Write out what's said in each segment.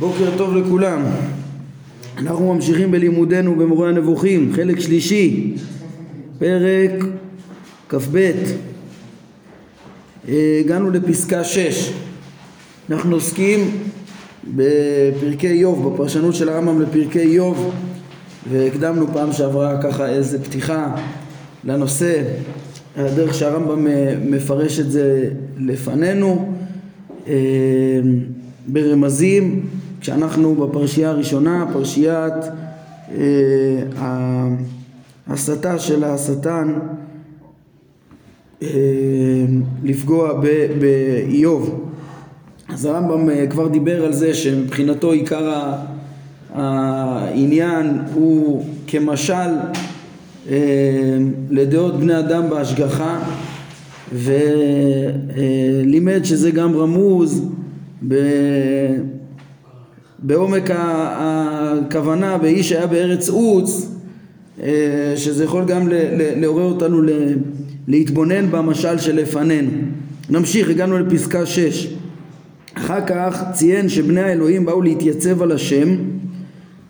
בוקר טוב לכולם. אנחנו ממשיכים בלימודנו במורה הנבוכים, חלק שלישי, פרק כ"ב. הגענו לפסקה 6. אנחנו עוסקים בפרקי איוב, בפרשנות של הרמב"ם לפרקי איוב, והקדמנו פעם שעברה ככה איזה פתיחה לנושא, הדרך שהרמב"ם מפרש את זה לפנינו. ברמזים כשאנחנו בפרשייה הראשונה, פרשיית אה, ההסתה של השטן אה, לפגוע באיוב. אז הרמב"ם אה, כבר דיבר על זה שמבחינתו עיקר העניין הוא כמשל אה, לדעות בני אדם בהשגחה ולימד שזה גם רמוז ב... בעומק הכוונה באיש היה בארץ עוץ אה, שזה יכול גם לעורר אותנו להתבונן במשל שלפנינו. נמשיך, הגענו לפסקה 6. אחר כך ציין שבני האלוהים באו להתייצב על השם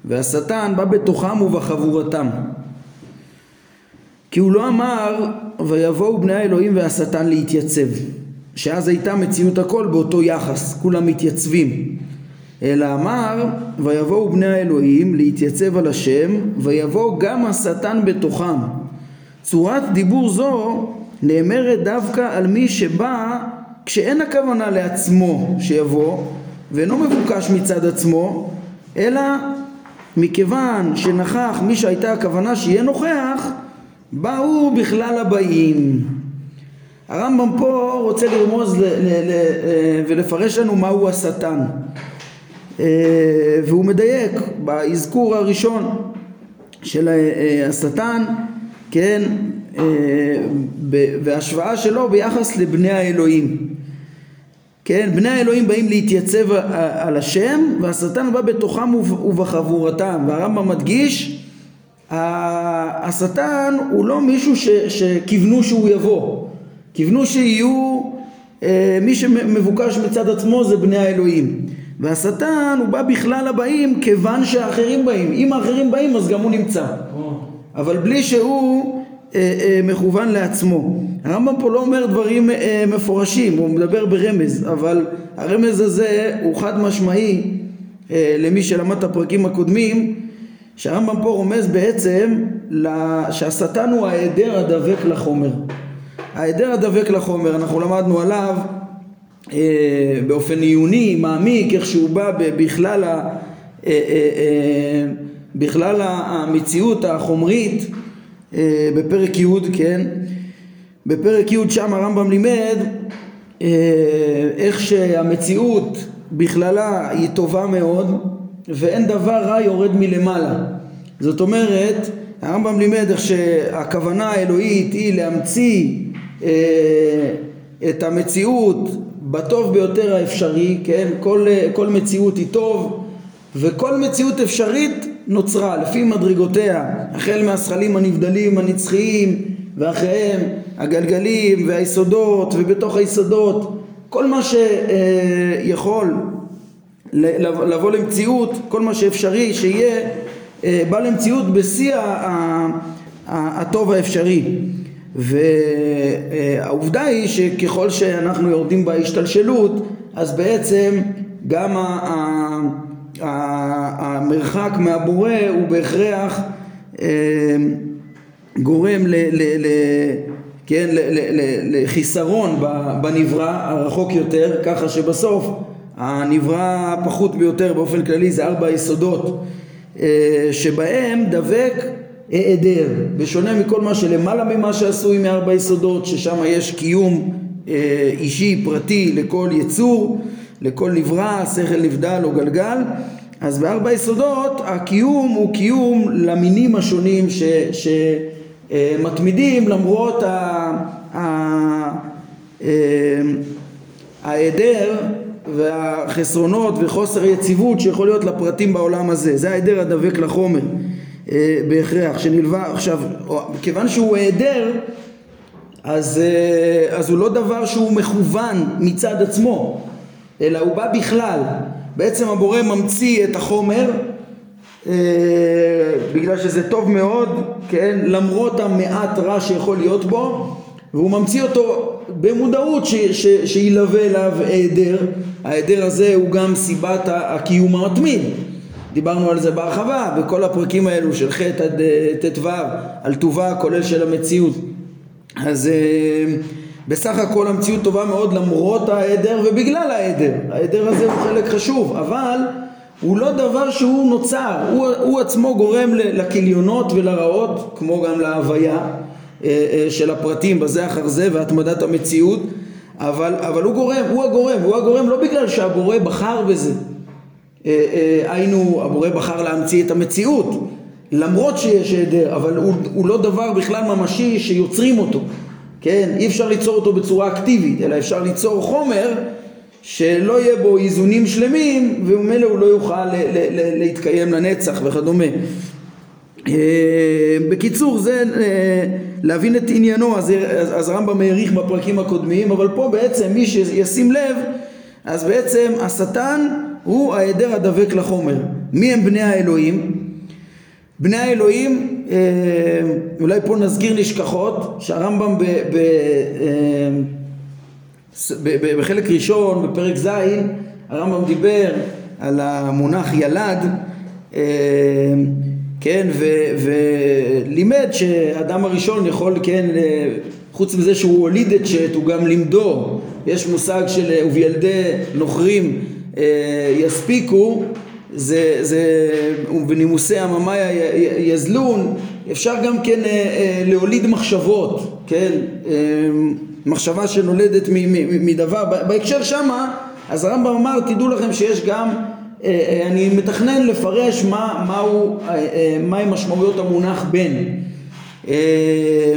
והשטן בא בתוכם ובחבורתם. כי הוא לא אמר ויבואו בני האלוהים והשטן להתייצב. שאז הייתה מציאות הכל באותו יחס, כולם מתייצבים. אלא אמר, ויבואו בני האלוהים להתייצב על השם, ויבוא גם השטן בתוכם. צורת דיבור זו נאמרת דווקא על מי שבא כשאין הכוונה לעצמו שיבוא, ואינו מבוקש מצד עצמו, אלא מכיוון שנכח מי שהייתה הכוונה שיהיה נוכח, באו בכלל הבאים. הרמב"ם פה רוצה לרמוז אה, ולפרש לנו מהו השטן והוא מדייק באזכור הראשון של אה, השטן כן? והשוואה שלו ביחס לבני האלוהים. כן? בני האלוהים באים להתייצב על השם והשטן בא בתוכם ובחבורתם. והרמב"ם מדגיש השטן הוא לא מישהו שכיוונו שהוא יבוא. כיוונו שיהיו אה, מי שמבוקש מצד עצמו זה בני האלוהים והשטן הוא בא בכלל הבאים כיוון שהאחרים באים. אם האחרים באים אז גם הוא נמצא. אבל בלי שהוא אה, אה, מכוון לעצמו. הרמב"ם פה לא אומר דברים אה, מפורשים הוא מדבר ברמז אבל הרמז הזה הוא חד משמעי אה, למי שלמד את הפרקים הקודמים שהרמב"ם פה רומז בעצם שהשטן הוא ההיעדר הדבק לחומר. ההיעדר הדבק לחומר, אנחנו למדנו עליו באופן עיוני, מעמיק, איך שהוא בא בכלל, ה, אה, אה, אה, בכלל המציאות החומרית אה, בפרק י', כן? בפרק י' שם הרמב"ם לימד אה, איך שהמציאות בכללה היא טובה מאוד ואין דבר רע יורד מלמעלה. זאת אומרת, הרמב"ם לימד איך שהכוונה האלוהית היא להמציא אה, את המציאות בטוב ביותר האפשרי, כן? כל, כל מציאות היא טוב וכל מציאות אפשרית נוצרה לפי מדרגותיה, החל מהשכלים הנבדלים הנצחיים ואחריהם הגלגלים והיסודות ובתוך היסודות כל מה שיכול לבוא למציאות, כל מה שאפשרי שיהיה אה, בא למציאות בשיא הטוב האפשרי והעובדה היא שככל שאנחנו יורדים בהשתלשלות אז בעצם גם המרחק מהבורא הוא בהכרח אה, גורם כן, לחיסרון בנברא הרחוק יותר ככה שבסוף הנברא הפחות ביותר באופן כללי זה ארבע יסודות אה, שבהם דבק היעדר, בשונה מכל מה שלמעלה ממה שעשוי מארבע יסודות, ששם יש קיום אה, אישי פרטי לכל יצור, לכל נברא, שכל נבדל או גלגל, אז בארבע יסודות הקיום הוא קיום למינים השונים שמתמידים אה, למרות ההיעדר והחסרונות וחוסר היציבות שיכול להיות לפרטים בעולם הזה, זה ההיעדר הדבק לחומר. אה, בהכרח שנלווה עכשיו כיוון שהוא היעדר אז, אה, אז הוא לא דבר שהוא מכוון מצד עצמו אלא הוא בא בכלל. בעצם הבורא ממציא את החומר אה, בגלל שזה טוב מאוד, כן, למרות המעט רע שיכול להיות בו והוא ממציא אותו במודעות ש, ש, שילווה אליו היעדר, ההיעדר הזה הוא גם סיבת הקיום המתמיד דיברנו על זה בהרחבה בכל הפרקים האלו של ח' עד אה, ט"ו על טובה כולל של המציאות. אז אה, בסך הכל המציאות טובה מאוד למרות ההיעדר ובגלל ההיעדר. ההיעדר הזה הוא חלק חשוב אבל הוא לא דבר שהוא נוצר. הוא, הוא עצמו גורם לכליונות ולרעות כמו גם להוויה אה, של הפרטים בזה אחר זה והתמדת המציאות. אבל, אבל הוא גורם, הוא הגורם, הוא הגורם לא בגלל שהבורא בחר בזה היינו הבורא בחר להמציא את המציאות. למרות שיש היעדר אבל הוא, הוא לא דבר בכלל ממשי שיוצרים אותו. כן אי אפשר ליצור אותו בצורה אקטיבית אלא אפשר ליצור חומר שלא יהיה בו איזונים שלמים וממילא הוא לא יוכל ל- ל- ל- להתקיים לנצח וכדומה. אה, בקיצור זה להבין את עניינו אז, אז, אז הרמב"ם העריך בפרקים הקודמים אבל פה בעצם מי שישים לב אז בעצם השטן הוא העדר הדבק לחומר. מי הם בני האלוהים? בני האלוהים, אה, אולי פה נזכיר נשכחות, שהרמב"ם ב, ב, אה, ב, ב, בחלק ראשון, בפרק ז', הרמב"ם דיבר על המונח ילד, אה, כן, ו, ולימד שהאדם הראשון יכול, כן, חוץ מזה שהוא הוליד את שת, הוא גם לימדו, יש מושג של ובילדי נוכרים יספיקו זה, זה בנימוסי הממאיה יזלון. אפשר גם כן אה, אה, להוליד מחשבות כן? מחשבה שנולדת מדבר. בהקשר שמה אז הרמב"ם אמר תדעו לכם שיש גם אני מתכנן לפרש מה, מהו, מהי משמעויות המונח בן.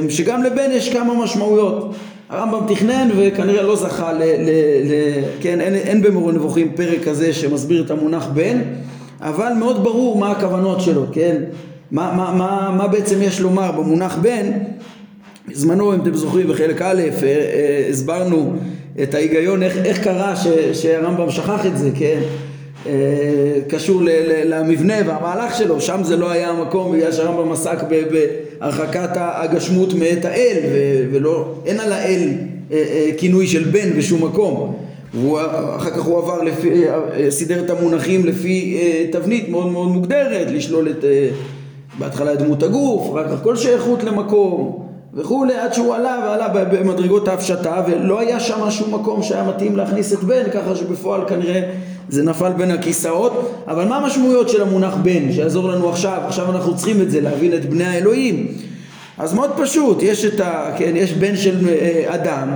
שגם לבן יש כמה משמעויות הרמב"ם תכנן וכנראה לא זכה ל... ל, ל כן, אין, אין במורה נבוכים פרק כזה שמסביר את המונח בן, אבל מאוד ברור מה הכוונות שלו, כן? מה, מה, מה, מה בעצם יש לומר במונח בן? בזמנו, אם אתם זוכרים, בחלק א', אה, אה, הסברנו את ההיגיון, איך, איך קרה ש, שהרמב"ם שכח את זה, כן? אה, קשור למבנה והמהלך שלו, שם זה לא היה המקום בגלל שהרמב"ם עסק בהרחקת הגשמות מאת האל ולא, אין על האל אה, אה, כינוי של בן בשום מקום. ואחר כך הוא עבר לפי, סידר את המונחים לפי תבנית מאוד מאוד מוגדרת, לשלול את, בהתחלה את דמות הגוף, אחר כך כל שייכות למקום וכולי, עד שהוא עלה ועלה במדרגות ההפשטה ולא היה שם שום מקום שהיה מתאים להכניס את בן, ככה שבפועל כנראה זה נפל בין הכיסאות, אבל מה המשמעויות של המונח בן, שיעזור לנו עכשיו, עכשיו אנחנו צריכים את זה, להבין את בני האלוהים. אז מאוד פשוט, יש ה... כן, יש בן של אה, אדם,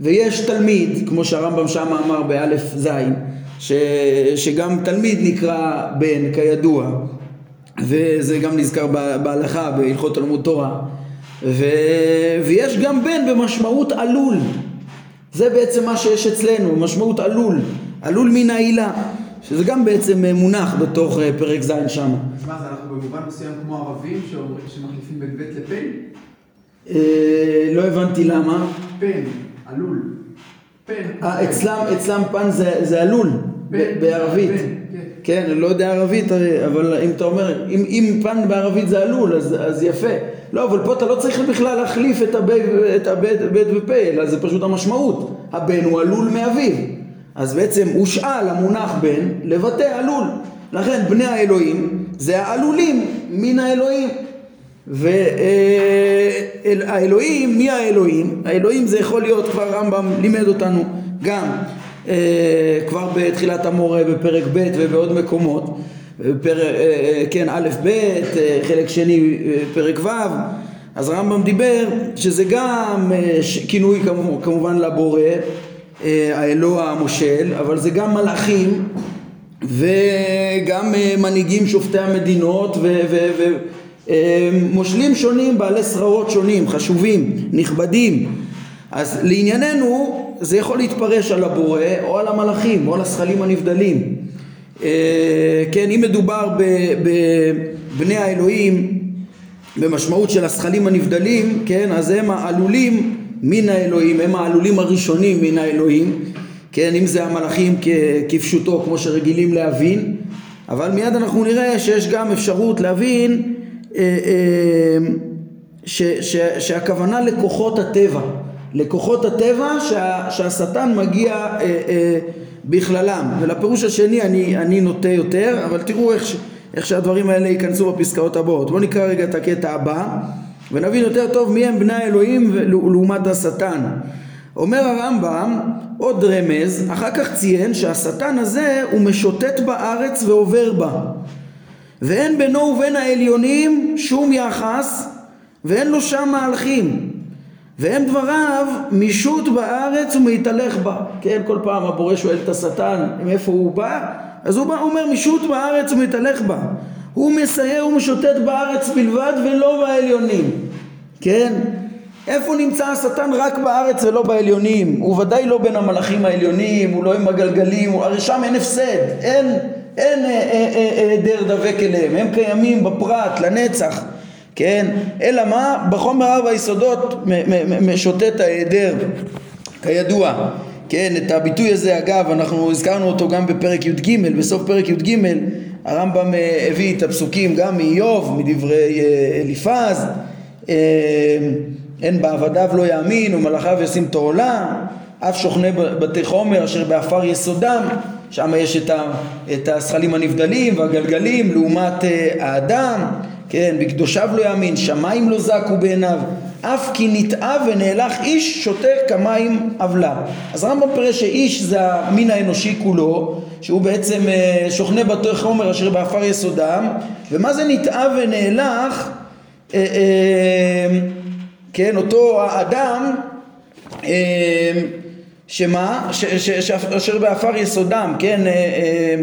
ויש תלמיד, כמו שהרמב"ם שם אמר באלף זין, ש, שגם תלמיד נקרא בן, כידוע, וזה גם נזכר בהלכה, בהלכות תלמוד תורה. ו... ויש גם בן במשמעות עלול. זה בעצם מה שיש אצלנו, משמעות עלול. עלול מן העילה, שזה גם בעצם אה, מונח בתוך אה, פרק ז' שם. אז מה זה, אנחנו במובן מסוים כמו ערבים שמחליפים בין בית לפן? אה, לא הבנתי למה. פן, עלול. פן. אצלם, אצלם פן זה עלול, בערבית. כן, אני לא יודע ערבית, אבל אם אתה אומר, אם, אם פן בערבית זה עלול, אז, אז יפה. לא, אבל פה אתה לא צריך בכלל להחליף את הבית ופה, אלא זה פשוט המשמעות. הבן הוא עלול מאביו. אז בעצם הושאל המונח בן לבטא עלול. לכן בני האלוהים זה העלולים מן האלוהים. והאלוהים, מי האלוהים? האלוהים זה יכול להיות, כבר רמב"ם לימד אותנו גם אה, כבר בתחילת המורה בפרק ב' ובעוד מקומות, בפרק, אה, אה, כן, א' ב', חלק שני פרק ו', אז רמב"ם דיבר שזה גם כינוי כמובן לבורא אה, האלוה המושל, אבל זה גם מלאכים וגם אה, מנהיגים שופטי המדינות ומושלים אה, שונים, בעלי שררות שונים, חשובים, נכבדים. אז לענייננו זה יכול להתפרש על הבורא או על המלאכים או על השכלים הנבדלים. כן, אם מדובר בבני האלוהים במשמעות של השכלים הנבדלים, כן, אז הם העלולים מן האלוהים, הם העלולים הראשונים מן האלוהים, כן, אם זה המלאכים כפשוטו כמו שרגילים להבין, אבל מיד אנחנו נראה שיש גם אפשרות להבין אה, אה, ש, ש, שהכוונה לכוחות הטבע, לכוחות הטבע שה, שהשטן מגיע אה, אה, בכללם, ולפירוש השני אני, אני נוטה יותר, אבל תראו איך, איך שהדברים האלה ייכנסו בפסקאות הבאות. בואו נקרא רגע את הקטע הבא ונבין יותר טוב מי הם בני האלוהים לעומת השטן. אומר הרמב"ם עוד רמז, אחר כך ציין שהשטן הזה הוא משוטט בארץ ועובר בה. ואין בינו ובין העליונים שום יחס ואין לו שם מהלכים. והם דבריו משוט בארץ ומהתהלך בה. כן כל פעם הבורא שואל את השטן מאיפה הוא בא? אז הוא בא אומר משוט בארץ ומהתהלך בה הוא מסייר ומשוטט בארץ בלבד ולא בעליונים. כן? איפה נמצא השטן? רק בארץ ולא בעליונים. הוא ודאי לא בין המלאכים העליונים הוא לא עם הגלגלים הרי שם אין הפסד. אין אין היעדר דבק אליהם. הם קיימים בפרט לנצח. כן? אלא מה? בחומר ארבע היסודות משוטט ההיעדר. כידוע. כן? את הביטוי הזה אגב אנחנו הזכרנו אותו גם בפרק י"ג בסוף פרק י"ג הרמב"ם הביא את הפסוקים גם מאיוב מדברי אליפז אין בעבדיו לא יאמין ומלאכיו ישים תהלה אף שוכני בתי חומר אשר בעפר יסודם שם יש את, השכלים הנבדלים והגלגלים לעומת האדם כן בקדושיו לא יאמין שמיים לא זכו בעיניו אף כי נתעב ונאלח איש שותה כמים עוולה. אז רמב"ם פירש שאיש זה המין האנושי כולו שהוא בעצם uh, שוכני בתי חומר אשר בעפר יסודם ומה זה נתעב ונאלח uh, uh, כן, אותו האדם אה, שמה? אשר בעפר יסודם, כן? אה, אה,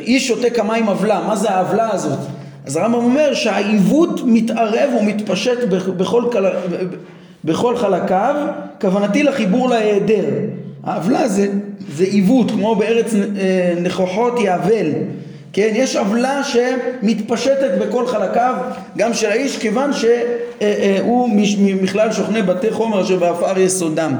איש שותה כמים עוולה, מה זה העוולה הזאת? אז הרמב"ם אומר שהעיוות מתערב ומתפשט בכל, בכל חלקיו, כוונתי לחיבור להיעדר. העוולה זה, זה עיוות, כמו בארץ נכוחות יאבל. כן, יש עוולה שמתפשטת בכל חלקיו גם של האיש כיוון שהוא מכלל שוכני בתי חומר אשר בעפר יסודם.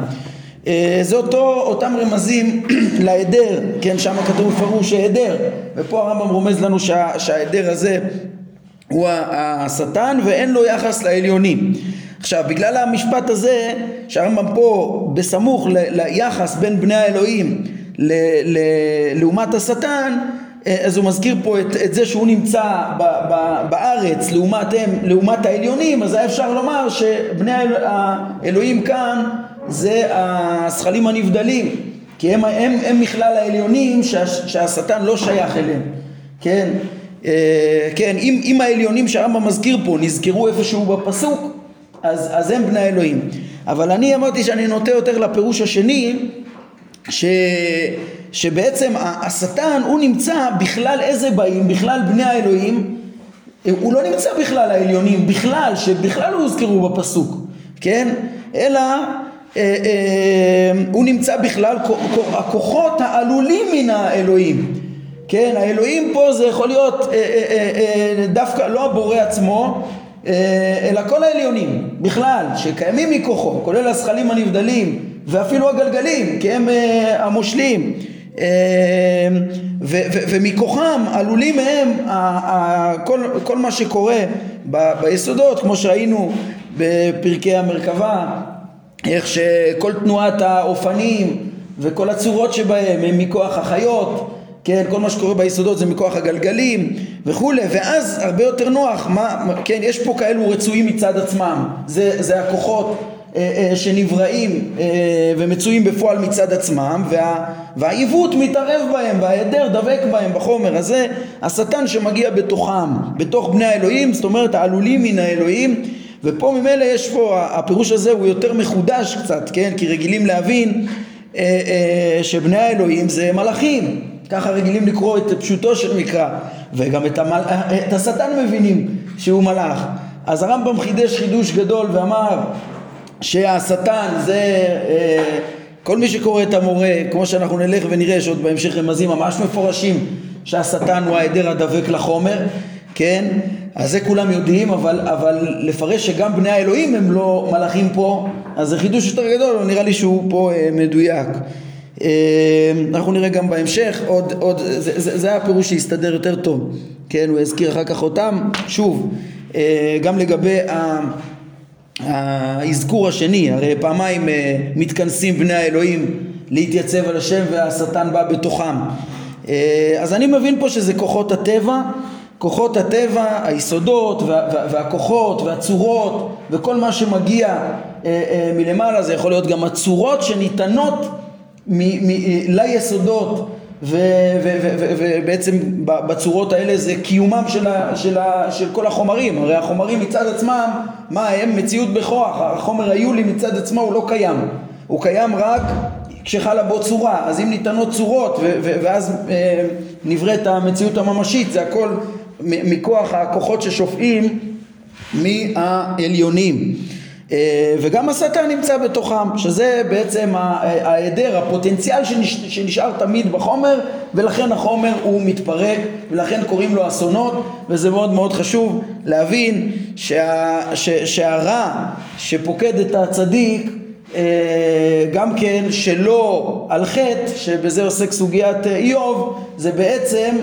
אה, זה אותו, אותם רמזים להיעדר, כן, שם כתוב בפירוש היעדר ופה הרמב"ם רומז לנו שה, שההיעדר הזה הוא השטן ואין לו יחס לעליונים עכשיו בגלל המשפט הזה שהרמב"ם פה בסמוך ליחס בין בני האלוהים ל, ל, לעומת השטן אה, אז הוא מזכיר פה את, את זה שהוא נמצא ב, ב, בארץ לעומת, הם, לעומת העליונים, אז היה אפשר לומר שבני האלוהים כאן זה הזכלים הנבדלים, כי הם, הם, הם מכלל העליונים שה, שהשטן לא שייך אליהם, כן? אה, כן, אם, אם העליונים שהרמב"ם מזכיר פה נזכרו איפשהו בפסוק, אז, אז הם בני האלוהים. אבל אני אמרתי שאני נוטה יותר לפירוש השני, ש... שבעצם השטן הוא נמצא בכלל איזה באים, בכלל בני האלוהים, הוא לא נמצא בכלל העליונים, בכלל, שבכלל לא הוזכרו בפסוק, כן? אלא אה, אה, הוא נמצא בכלל הכוחות העלולים מן האלוהים, כן? האלוהים פה זה יכול להיות אה, אה, אה, אה דווקא לא הבורא עצמו, אלא כל העליונים בכלל, שקיימים מכוחו, כולל הזכלים הנבדלים ואפילו הגלגלים, כי הם אה, המושלים. אמ, ומכוחם עלולים מהם כל, כל מה שקורה ביסודות כמו שראינו בפרקי המרכבה איך שכל תנועת האופנים וכל הצורות שבהם הם מכוח החיות כן, כל מה שקורה ביסודות זה מכוח הגלגלים וכולי, ואז הרבה יותר נוח, מה, כן, יש פה כאלו רצויים מצד עצמם, זה, זה הכוחות אה, אה, שנבראים אה, ומצויים בפועל מצד עצמם וה, והעיוות מתערב בהם וההיעדר דבק בהם בחומר הזה. השטן שמגיע בתוכם בתוך בני האלוהים זאת אומרת העלולים מן האלוהים ופה ממילא יש פה הפירוש הזה הוא יותר מחודש קצת כן? כי רגילים להבין שבני האלוהים זה מלאכים ככה רגילים לקרוא את פשוטו של מקרא וגם את, המל... את השטן מבינים שהוא מלאך. אז הרמב"ם חידש חידוש גדול ואמר שהשטן זה אה, כל מי שקורא את המורה כמו שאנחנו נלך ונראה יש עוד בהמשך רמזים ממש מפורשים שהשטן הוא ההיעדר הדבק לחומר כן? אז זה כולם יודעים אבל, אבל לפרש שגם בני האלוהים הם לא מלאכים פה אז זה חידוש יותר גדול נראה לי שהוא פה אה, מדויק אנחנו נראה גם בהמשך, עוד, עוד, זה, זה, זה הפירוש שיסתדר יותר טוב, כן, הוא יזכיר אחר כך אותם, שוב, גם לגבי האזכור השני, הרי פעמיים מתכנסים בני האלוהים להתייצב על השם והשטן בא בתוכם. אז אני מבין פה שזה כוחות הטבע כוחות הטבע, היסודות וה, וה, והכוחות והצורות וכל מה שמגיע אה, אה, מלמעלה זה יכול להיות גם הצורות שניתנות אה, ליסודות ובעצם בצורות האלה זה קיומם של, ה, של, ה, של כל החומרים. הרי החומרים מצד עצמם מה הם? מציאות בכוח. החומר היולי מצד עצמו הוא לא קיים. הוא קיים רק כשחלה בו צורה. אז אם ניתנות צורות ואז אה, נבראת המציאות הממשית זה הכל מכוח הכוחות ששופעים מהעליונים. אה, וגם השטן נמצא בתוכם שזה בעצם ההיעדר, הפוטנציאל שנשאר תמיד בחומר ולכן החומר הוא מתפרק ולכן קוראים לו אסונות וזה מאוד מאוד חשוב להבין שה, ש, שהרע שפוקד את הצדיק אה, גם כן שלא על חטא שבזה עוסק סוגיית איוב זה בעצם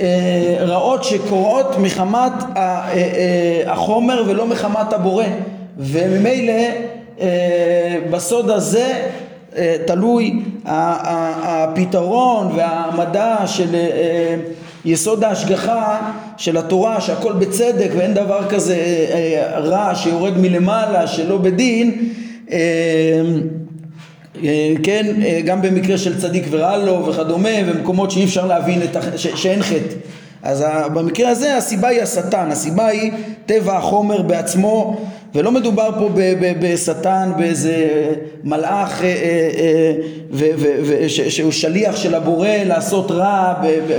אה, רעות שקורות מחמת אה, אה, החומר ולא מחמת הבורא וממילא בסוד הזה תלוי הפתרון והמדע של יסוד ההשגחה של התורה שהכל בצדק ואין דבר כזה רע שיורד מלמעלה שלא בדין אה, כן, אה, גם במקרה של צדיק ורע לו וכדומה, ומקומות שאי אפשר להבין את, ש, שאין חטא. אז במקרה הזה הסיבה היא השטן, הסיבה היא טבע החומר בעצמו, ולא מדובר פה בשטן, באיזה מלאך אה, שהוא שליח של הבורא לעשות רע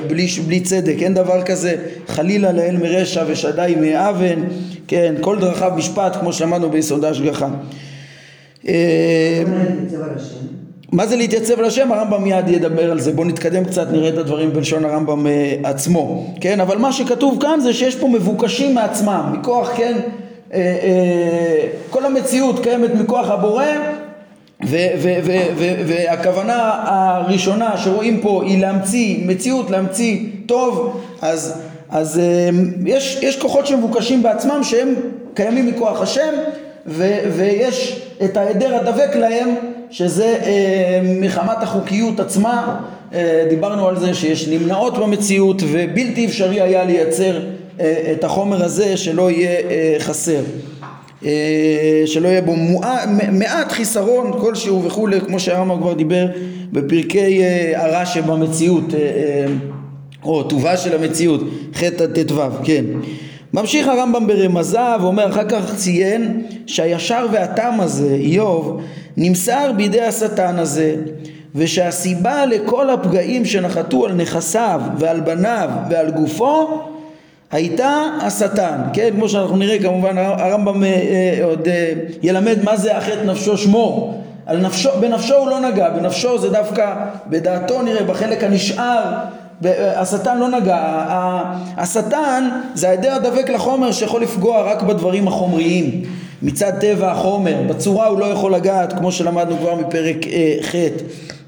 בלי, בלי צדק, אין דבר כזה, חלילה לאל מרשע ושדי מאבן, כן, כל דרכיו משפט כמו שאמרנו ביסוד ההשגחה. אה, מה זה להתייצב על השם? הרמב"ם מיד ידבר על זה. בואו נתקדם קצת, נראה את הדברים בלשון הרמב"ם אה, עצמו. כן, אבל מה שכתוב כאן זה שיש פה מבוקשים מעצמם, מכוח, כן, אה, כל המציאות קיימת מכוח הבורא והכוונה הראשונה שרואים פה היא להמציא מציאות, להמציא טוב, אז, אז יש, יש כוחות שמבוקשים בעצמם שהם קיימים מכוח השם ו, ויש את ההיעדר הדבק להם שזה אה, מחמת החוקיות עצמה. אה, דיברנו על זה שיש נמנעות במציאות ובלתי אפשרי היה לייצר אה, את החומר הזה שלא יהיה אה, חסר. אה, שלא יהיה בו מועט, מעט חיסרון כלשהו וכולי כמו שהרמב"ם כבר דיבר בפרקי אה, הרע שבמציאות אה, אה, או טובה של המציאות חטא ט"ו כן. ממשיך הרמב"ם ברמזה ואומר אחר כך ציין שהישר והתם הזה איוב נמסר בידי השטן הזה ושהסיבה לכל הפגעים שנחתו על נכסיו ועל בניו ועל גופו הייתה השטן, כן, כמו שאנחנו נראה כמובן הרמב"ם אה, אה, עוד אה, ילמד מה זה החטא נפשו שמור, על נפשו, בנפשו הוא לא נגע, בנפשו זה דווקא בדעתו נראה בחלק הנשאר השטן לא נגע, השטן זה ההיעדר הדבק לחומר שיכול לפגוע רק בדברים החומריים. מצד טבע החומר, בצורה הוא לא יכול לגעת כמו שלמדנו כבר מפרק אה, ח'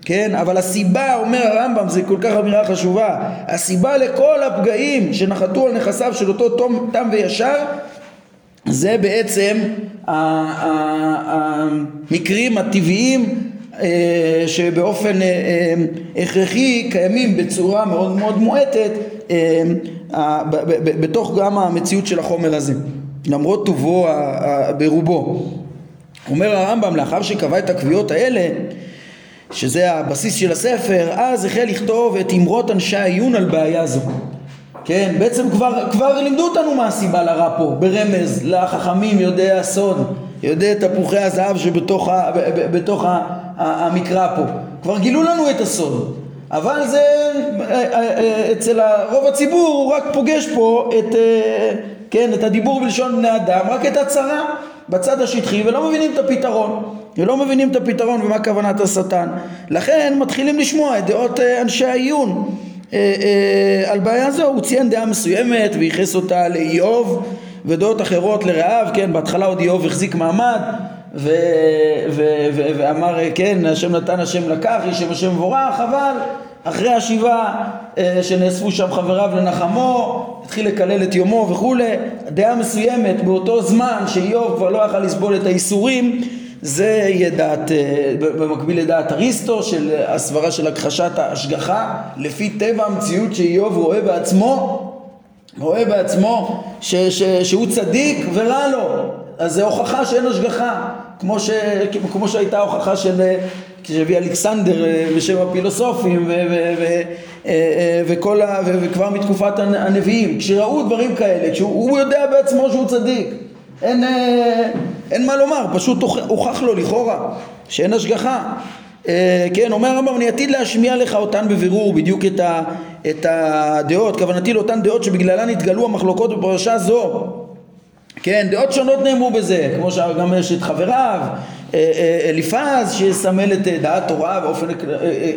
כן? אבל הסיבה, אומר הרמב"ם, זה כל כך אמירה חשובה, הסיבה לכל הפגעים שנחתו על נכסיו של אותו תום, תם וישר זה בעצם המקרים הטבעיים אה, שבאופן אה, אה, הכרחי קיימים בצורה מאוד מאוד מועטת בתוך גם המציאות של החומר הזה למרות טובו ברובו אומר הרמב"ם לאחר שקבע את הקביעות האלה שזה הבסיס של הספר אז החל לכתוב את אמרות אנשי העיון על בעיה זו כן בעצם כבר, כבר לימדו אותנו מה הסיבה לרע פה ברמז לחכמים יודעי הסוד יודעי תפוחי הזהב שבתוך ה, בתוך ה, המקרא פה. כבר גילו לנו את הסוד, אבל זה אה, אה, אה, אצל רוב הציבור הוא רק פוגש פה את, כן, את הדיבור בלשון בני אדם, רק את הצרה בצד השטחי ולא מבינים את הפתרון. ולא מבינים את הפתרון ומה כוונת השטן. לכן מתחילים לשמוע את דעות אנשי העיון. על בעיה זו הוא ציין דעה מסוימת וייחס אותה לאיוב ודעות אחרות לרעב, כן, בהתחלה עוד איוב החזיק מעמד ו, ו, ו, ואמר כן השם נתן השם לקח איש שם השם מבורך אבל אחרי השיבה אה, שנאספו שם חבריו לנחמו התחיל לקלל את יומו וכולי דעה מסוימת באותו זמן שאיוב כבר לא יכל לסבול את האיסורים זה יהיה דעת, אה, במקביל לדעת אריסטו של הסברה של הכחשת ההשגחה לפי טבע המציאות שאיוב רואה בעצמו רואה בעצמו ש, ש, שהוא צדיק ורע לו. אז זה הוכחה שאין השגחה כמו, ש, כמו שהייתה הוכחה של כשהביא אלכסנדר אה, בשם הפילוסופים ו, ו, ו, אה, וכל ה, וכבר מתקופת הנביאים כשראו דברים כאלה כשהוא יודע בעצמו שהוא צדיק. אין, אין מה לומר, פשוט הוכח לו לכאורה שאין השגחה. אה, כן, אומר הרמב"ם, אני עתיד להשמיע לך אותן בבירור, בדיוק את, ה, את הדעות, כוונתי לאותן דעות שבגללן התגלו המחלוקות בפרשה זו. כן, דעות שונות נאמרו בזה, כמו שגם יש את חבריו, אה, אה, אליפז שיסמל את דעת תורה באופן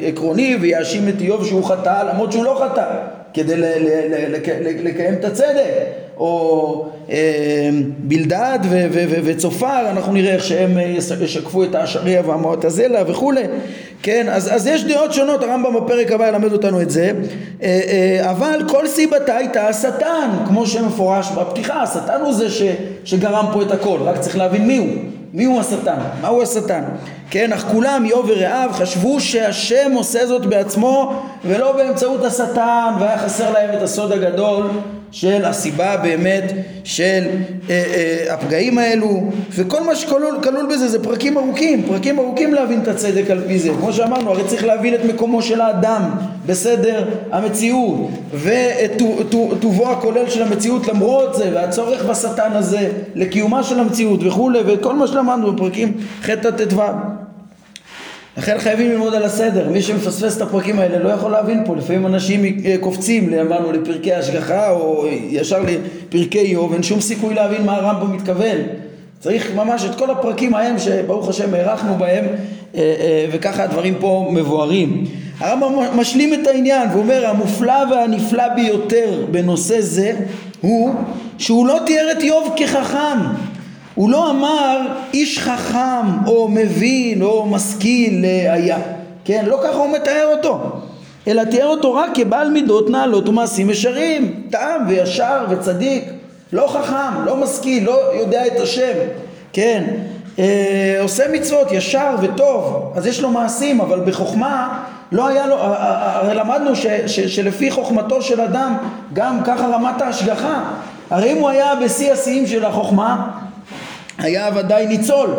עקרוני ויאשים את איוב שהוא חטא למרות שהוא לא חטא כדי לקיים את הצדק או אה, בלדד וצופר, אנחנו נראה איך שהם אה, ישקפו את האשריה והמועטזלה וכולי, כן, אז, אז יש דעות שונות, הרמב"ם בפרק הבא ילמד אותנו את זה, אה, אבל כל סיבתה הייתה השטן, כמו שמפורש בפתיחה, השטן הוא זה ש, שגרם פה את הכל, רק צריך להבין מי הוא. מי הוא השטן? מהו השטן? כן, אך כולם, איוב ורעיו, חשבו שהשם עושה זאת בעצמו ולא באמצעות השטן, והיה חסר להם את הסוד הגדול של הסיבה באמת של אה, אה, הפגעים האלו וכל מה שכלול בזה זה פרקים ארוכים, פרקים ארוכים להבין את הצדק על פי זה. כמו שאמרנו הרי צריך להבין את מקומו של האדם בסדר? המציאות ואת טובו הכולל של המציאות למרות זה והצורך בשטן הזה לקיומה של המציאות וכולי וכל מה שלמדנו בפרקים ח' ט"ו לכן חייבים ללמוד על הסדר, מי שמפספס את הפרקים האלה לא יכול להבין פה, לפעמים אנשים אה, קופצים, אמרנו, לפרקי השגחה או ישר לפרקי איוב, אין שום סיכוי להבין מה הרמב"ם מתכוון. צריך ממש את כל הפרקים ההם שברוך השם הארכנו בהם אה, אה, וככה הדברים פה מבוארים. הרמב"ם משלים את העניין ואומר המופלא והנפלא ביותר בנושא זה הוא שהוא לא תיאר את איוב כחכם הוא לא אמר איש חכם או מבין או משכיל היה, כן? לא ככה הוא מתאר אותו, אלא תיאר אותו רק כבעל מידות נעלות ומעשים ישרים, טעם וישר וצדיק, לא חכם, לא משכיל, לא יודע את השם, כן? אה, עושה מצוות ישר וטוב, אז יש לו מעשים, אבל בחוכמה לא היה לו, הרי למדנו ש, ש, שלפי חוכמתו של אדם גם ככה רמת ההשגחה, הרי אם הוא היה בשיא השיאים של החוכמה היה ודאי ניצול,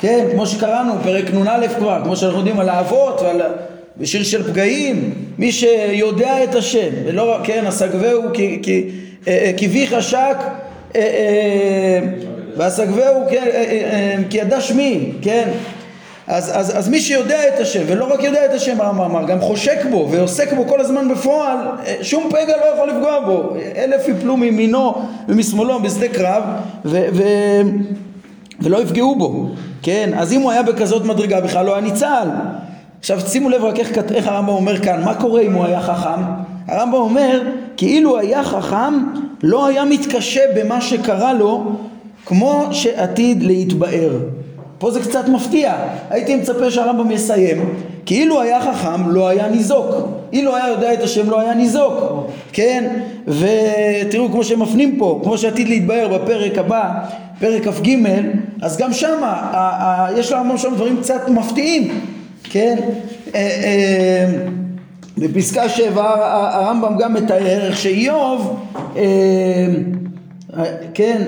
כן, כמו שקראנו, פרק נ"א כבר, כמו שאנחנו יודעים על האבות ועל בשיר של פגעים, מי שיודע את השם, ולא כן, הסגבהו כבי חשק והסגבהו כי ידע שמי, כן, אז, אז, אז מי שיודע את השם, ולא רק יודע את השם, הרמב"ם אמר, גם חושק בו ועוסק בו כל הזמן בפועל, שום פגע לא יכול לפגוע בו. אלף יפלו מימינו ומשמאלו בשדה קרב, ו, ו, ולא יפגעו בו, כן? אז אם הוא היה בכזאת מדרגה בכלל לא היה ניצל. עכשיו שימו לב רק איך, איך הרמב"ם אומר כאן, מה קורה אם הוא היה חכם? הרמב"ם אומר, כאילו היה חכם לא היה מתקשה במה שקרה לו כמו שעתיד להתבאר. פה זה קצת מפתיע, הייתי מצפה שהרמב"ם יסיים, כאילו היה חכם לא היה ניזוק, אילו היה יודע את השם לא היה ניזוק, כן? ותראו כמו שהם מפנים פה, כמו שעתיד להתבאר בפרק הבא, פרק כ"ג, אז גם שם יש להרמב"ם שם דברים קצת מפתיעים, כן? אה, אה, בפסקה שבע הרמב"ם גם מתאר איך שאיוב, אה, כן,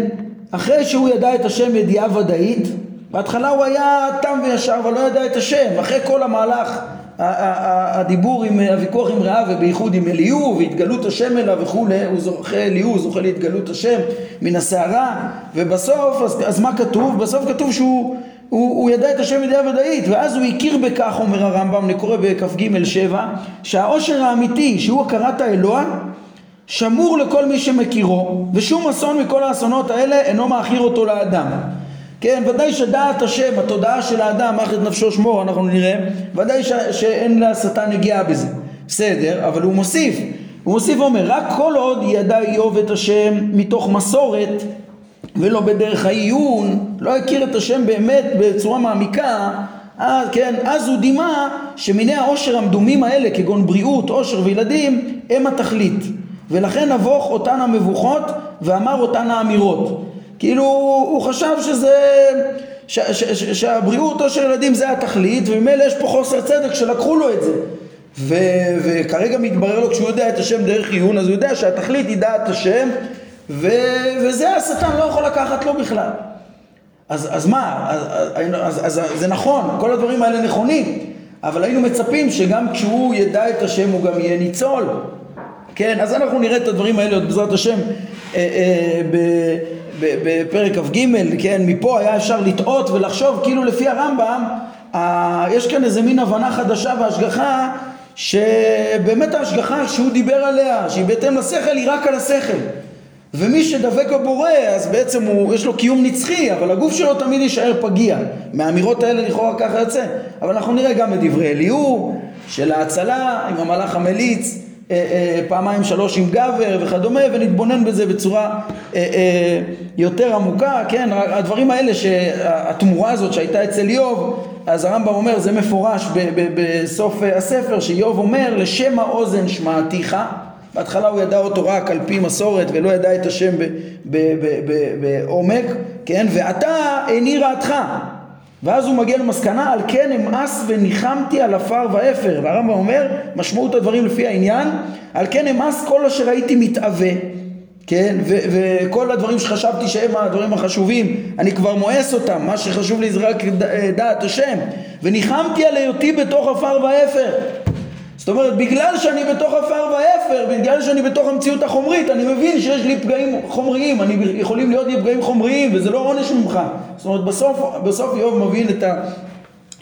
אחרי שהוא ידע את השם ידיעה ודאית בהתחלה הוא היה תם וישר אבל לא ידע את השם אחרי כל המהלך הדיבור עם הוויכוח עם רעיו ובייחוד עם אליהו והתגלות השם אליו וכולי הוא זוכה אליהו הוא זוכה להתגלות השם מן הסערה ובסוף אז, אז מה כתוב? בסוף כתוב שהוא הוא, הוא ידע את השם ידיעה ודאית ואז הוא הכיר בכך אומר הרמב"ם אני קורא בכ"ג שבע שהאושר האמיתי שהוא הכרת האלוה שמור לכל מי שמכירו ושום אסון מכל האסונות האלה אינו מאכיר אותו לאדם כן, ודאי שדעת השם, התודעה של האדם, אך את נפשו שמור, אנחנו נראה, ודאי ש, שאין לשטן נגיעה בזה. בסדר, אבל הוא מוסיף, הוא מוסיף ואומר, רק כל עוד ידע איוב את השם מתוך מסורת, ולא בדרך העיון, לא הכיר את השם באמת בצורה מעמיקה, אז, כן, אז הוא דימה שמיני העושר המדומים האלה, כגון בריאות, עושר וילדים, הם התכלית. ולכן נבוך אותן המבוכות ואמר אותן האמירות. כאילו הוא חשב שזה, ש, ש, ש, שהבריאות עושר ילדים זה התכלית, וממילא יש פה חוסר צדק שלקחו לו את זה. ו, וכרגע מתברר לו כשהוא יודע את השם דרך עיון, אז הוא יודע שהתכלית היא דעת השם, ו, וזה השטן לא יכול לקחת לו בכלל. אז, אז מה, אז, אז, אז, אז זה נכון, כל הדברים האלה נכונים, אבל היינו מצפים שגם כשהוא ידע את השם הוא גם יהיה ניצול. כן, אז אנחנו נראה את הדברים האלה עוד בעזרת השם אה, אה, בפרק כ"ג, כן, מפה היה אפשר לטעות ולחשוב כאילו לפי הרמב"ם יש כאן איזה מין הבנה חדשה והשגחה שבאמת ההשגחה שהוא דיבר עליה, שהיא בהתאם לשכל, היא רק על השכל. ומי שדבק בבורא, אז בעצם הוא, יש לו קיום נצחי, אבל הגוף שלו תמיד יישאר פגיע. מהאמירות האלה לכאורה ככה יוצא. אבל אנחנו נראה גם את דברי אליהו, של ההצלה, עם המלאך המליץ, פעמיים שלוש עם גבר וכדומה, ונתבונן בזה בצורה אה, יותר עמוקה, כן, הדברים האלה, שהתמורה הזאת שהייתה אצל איוב, אז הרמב"ם אומר, זה מפורש בסוף הספר, שאיוב אומר, לשם האוזן שמעתיך בהתחלה הוא ידע אותו רק על פי מסורת ולא ידע את השם בעומק, כן? ועתה איני רעתך. ואז הוא מגיע למסקנה, על כן אמאס וניחמתי על עפר ואפר. והרמב"ם אומר, משמעות הדברים לפי העניין, על כן אמאס כל אשר הייתי מתאווה. כן, וכל הדברים שחשבתי שהם הדברים החשובים, אני כבר מואס אותם, מה שחשוב לי זה רק דעת השם, וניחמתי על היותי בתוך עפר ואפר, זאת אומרת, בגלל שאני בתוך עפר ואפר, בגלל שאני בתוך המציאות החומרית, אני מבין שיש לי פגעים חומריים, אני יכולים להיות לי פגעים חומריים, וזה לא עונש ממך. זאת אומרת, בסוף, בסוף איוב מבין את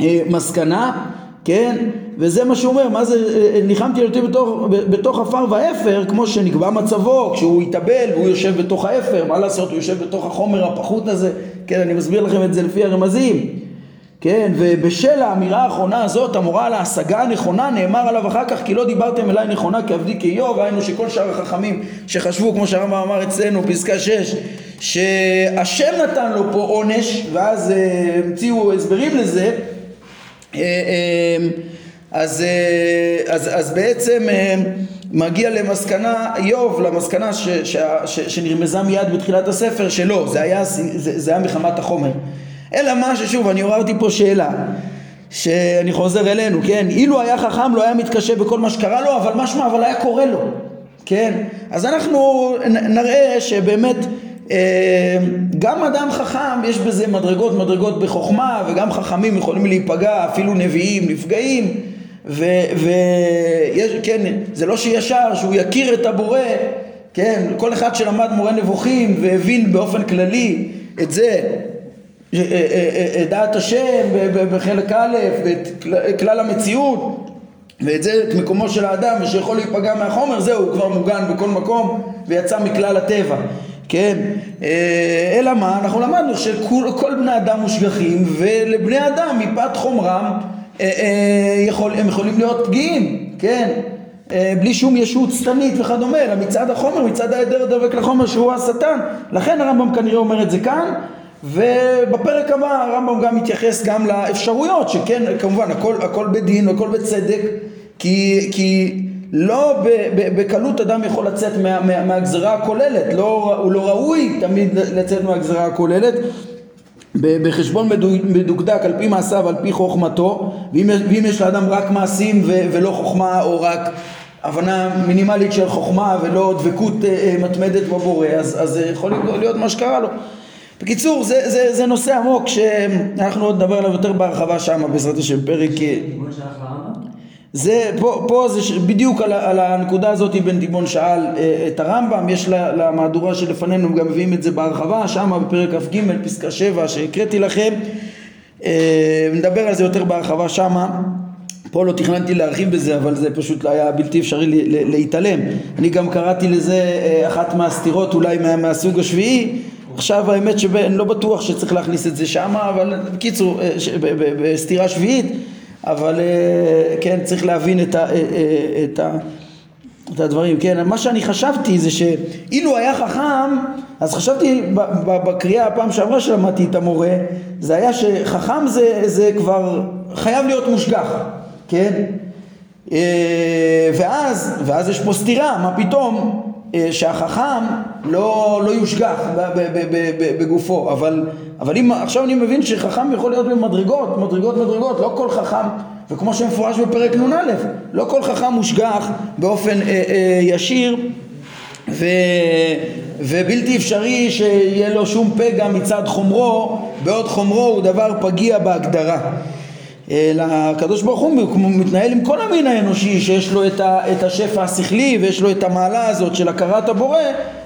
המסקנה, כן? וזה מה שהוא אומר, מה זה ניחמתי אותי בתוך, בתוך עפר ואפר, כמו שנקבע מצבו, כשהוא התאבל והוא יושב בתוך האפר, מה לעשות, הוא יושב בתוך החומר הפחות הזה, כן, אני מסביר לכם את זה לפי הרמזים. כן, ובשל האמירה האחרונה הזאת, המורה על ההשגה הנכונה, נאמר עליו אחר כך, כי לא דיברתם אליי נכונה כעבדי כאיוב, היינו שכל שאר החכמים שחשבו, כמו שהרמב"ם אמר אצלנו, פסקה 6, שהשם נתן לו פה עונש, ואז אה, המציאו הסברים לזה, אה, אה, אז, אז, אז בעצם מגיע למסקנה, איוב, למסקנה ש, ש, ש, שנרמזה מיד בתחילת הספר, שלא, זה היה, זה, זה היה מחמת החומר. אלא מה ששוב, אני עוררתי פה שאלה, שאני חוזר אלינו, כן? אילו היה חכם לא היה מתקשה בכל מה שקרה לו, אבל משמע, אבל היה קורה לו, כן? אז אנחנו נראה שבאמת אה, גם אדם חכם יש בזה מדרגות מדרגות בחוכמה וגם חכמים יכולים להיפגע אפילו נביאים נפגעים ויש כן זה לא שישר שהוא יכיר את הבורא כן כל אחד שלמד מורה נבוכים והבין באופן כללי את זה דעת השם בחלק א' ואת כלל המציאות ואת זה, את מקומו של האדם ושיכול להיפגע מהחומר, זהו, הוא כבר מוגן בכל מקום ויצא מכלל הטבע, כן? אלא מה? אנחנו למדנו שכל בני אדם מושגחים ולבני אדם מפאת חומרם הם יכולים להיות פגיעים, כן? בלי שום ישות שטנית וכדומה, אלא מצד החומר, מצד ההיעדר הדבק לחומר שהוא השטן. לכן הרמב"ם כנראה אומר את זה כאן, ובפרק הבא הרמב"ם גם מתייחס גם לאפשרויות שכן כמובן הכל, הכל בדין והכל בצדק כי, כי לא בקלות אדם יכול לצאת מה, מה, מהגזרה הכוללת. לא, הוא לא ראוי תמיד לצאת מהגזרה הכוללת. בחשבון מדוקדק על פי מעשיו על פי חוכמתו ואם, ואם יש לאדם רק מעשים ו, ולא חוכמה או רק הבנה מינימלית של חוכמה ולא דבקות אה, אה, מתמדת בבורא אז, אז יכול להיות מה שקרה לו בקיצור, זה, זה, זה נושא עמוק שאנחנו עוד נדבר עליו יותר בהרחבה שם בעזרת השם, פרק... זה, פה, פה זה בדיוק על, על הנקודה הזאת בן תיבון שאל אה, את הרמב"ם, יש למהדורה שלפנינו, גם מביאים את זה בהרחבה, שם בפרק כ"ג, פסקה 7 שהקראתי לכם, אה, נדבר על זה יותר בהרחבה שמה. פה לא תכננתי להרחיב בזה, אבל זה פשוט היה בלתי אפשרי להתעלם. אני גם קראתי לזה אה, אחת מהסתירות אולי מה, מהסוג השביעי, עכשיו האמת שאני לא בטוח שצריך להכניס את זה שם, אבל בקיצור, אה, בסתירה שביעית, אבל אה, כן, צריך להבין את, ה, אה, את, ה, את הדברים, כן, מה שאני חשבתי זה שאילו היה חכם, אז חשבתי בקריאה הפעם שעברה שלמדתי את המורה, זה היה שחכם זה, זה כבר חייב להיות מושגח, כן? ואז, ואז יש פה סתירה, מה פתאום שהחכם לא, לא יושגח בגופו, אבל, אבל אם עכשיו אני מבין שחכם יכול להיות במדרגות, מדרגות מדרגות, לא כל חכם, וכמו שמפורש בפרק נ"א, לא כל חכם מושגח באופן אה, אה, ישיר ו, ובלתי אפשרי שיהיה לו שום פגע מצד חומרו, בעוד חומרו הוא דבר פגיע בהגדרה. לקדוש ברוך הוא מתנהל עם כל המין האנושי שיש לו את, את השפע השכלי ויש לו את המעלה הזאת של הכרת הבורא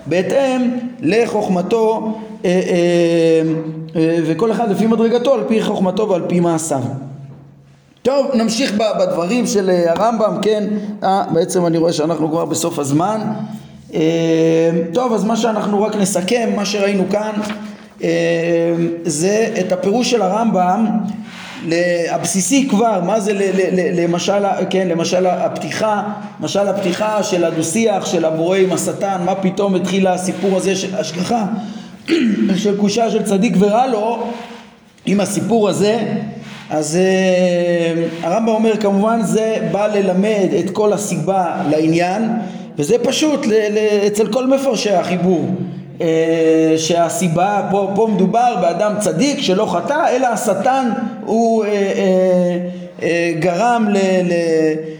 בהתאם לחוכמתו אה, אה, אה, וכל אחד לפי מדרגתו על פי חוכמתו ועל פי מעשיו. טוב נמשיך בדברים של הרמב"ם כן אה, בעצם אני רואה שאנחנו כבר בסוף הזמן אה, טוב אז מה שאנחנו רק נסכם מה שראינו כאן אה, זה את הפירוש של הרמב"ם הבסיסי כבר, מה זה למשל, כן, למשל הפתיחה, למשל הפתיחה של הדו-שיח של הבורא עם השטן, מה פתאום התחיל הסיפור הזה של השגחה, של קושה של צדיק ורע לו, עם הסיפור הזה, אז uh, הרמב"ם אומר כמובן זה בא ללמד את כל הסיבה לעניין וזה פשוט ל- ל- אצל כל מפרשי החיבור שהסיבה, פה, פה מדובר באדם צדיק שלא חטא, אלא השטן הוא אה, אה, אה, גרם ל, ל,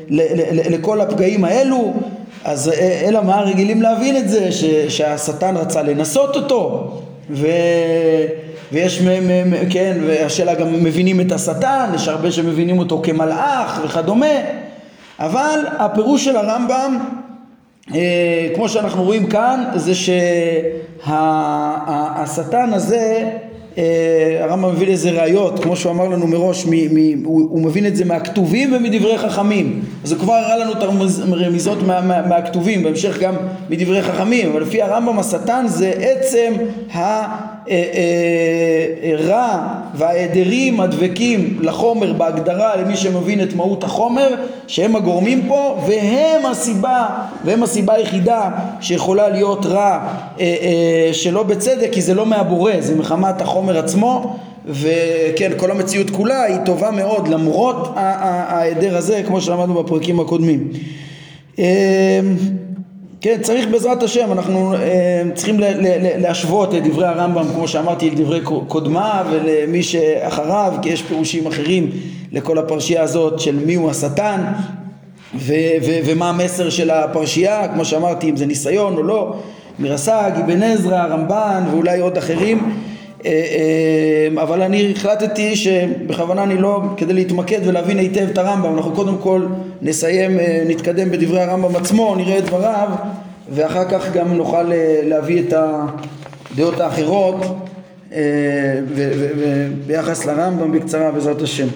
ל, ל, לכל הפגעים האלו, אז אה, אלא מה רגילים להבין את זה, ש, שהשטן רצה לנסות אותו, ו... ויש, כן, והשאלה גם מבינים את השטן, יש הרבה שמבינים אותו כמלאך וכדומה, אבל הפירוש של הרמב"ם אה, כמו שאנחנו רואים כאן זה שהשטן הזה אה, הרמב"ם מביא לזה ראיות, כמו שהוא אמר לנו מראש, מ, מ, הוא, הוא מבין את זה מהכתובים ומדברי חכמים. אז הוא כבר הראה לנו את הרמיזות מה, מה, מהכתובים, בהמשך גם מדברי חכמים, אבל לפי הרמב"ם השטן זה עצם הרע אה, וההיעדרים הדבקים לחומר בהגדרה למי שמבין את מהות החומר, שהם הגורמים פה, והם הסיבה, והם הסיבה היחידה שיכולה להיות רע שלא בצדק, כי זה לא מהבורא, זה מחמת החומר עצמו. וכן כל המציאות כולה היא טובה מאוד למרות ההיעדר הזה כמו שלמדנו בפרקים הקודמים כן צריך בעזרת השם אנחנו אמ, צריכים להשוות את דברי הרמב"ם כמו שאמרתי לדברי קודמה ולמי שאחריו כי יש פירושים אחרים לכל הפרשייה הזאת של מי הוא השטן ו- ו- ומה המסר של הפרשייה כמו שאמרתי אם זה ניסיון או לא מרס"ג, אבן עזרא, הרמב"ן ואולי עוד אחרים. אה, אה, אבל אני החלטתי שבכוונה אני לא, כדי להתמקד ולהבין היטב את הרמב"ם, אנחנו קודם כל נסיים, אה, נתקדם בדברי הרמב"ם עצמו, נראה את דבריו ואחר כך גם נוכל להביא את הדעות האחרות ביחס לרמב"ם בקצרה בעזרת השם.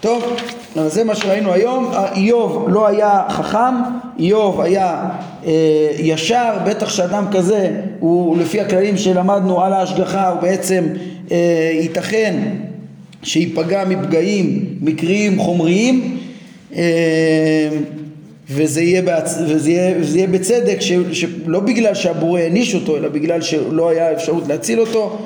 טוב, זה מה שראינו היום, איוב לא היה חכם, איוב היה אה, ישר, בטח שאדם כזה הוא לפי הכללים שלמדנו על ההשגחה הוא בעצם אה, ייתכן שייפגע מפגעים מקריים חומריים אה, וזה יהיה, בהצ... וזה יהיה, וזה יהיה בצדק ש... שלא בגלל שהבורא העניש אותו אלא בגלל שלא היה אפשרות להציל אותו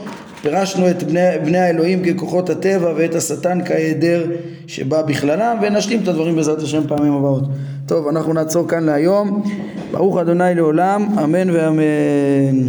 פירשנו את בני, בני האלוהים ככוחות הטבע ואת השטן כהיעדר שבא בכללם ונשלים את הדברים בעזרת השם פעמים הבאות. טוב אנחנו נעצור כאן להיום ברוך אדוני לעולם אמן ואמן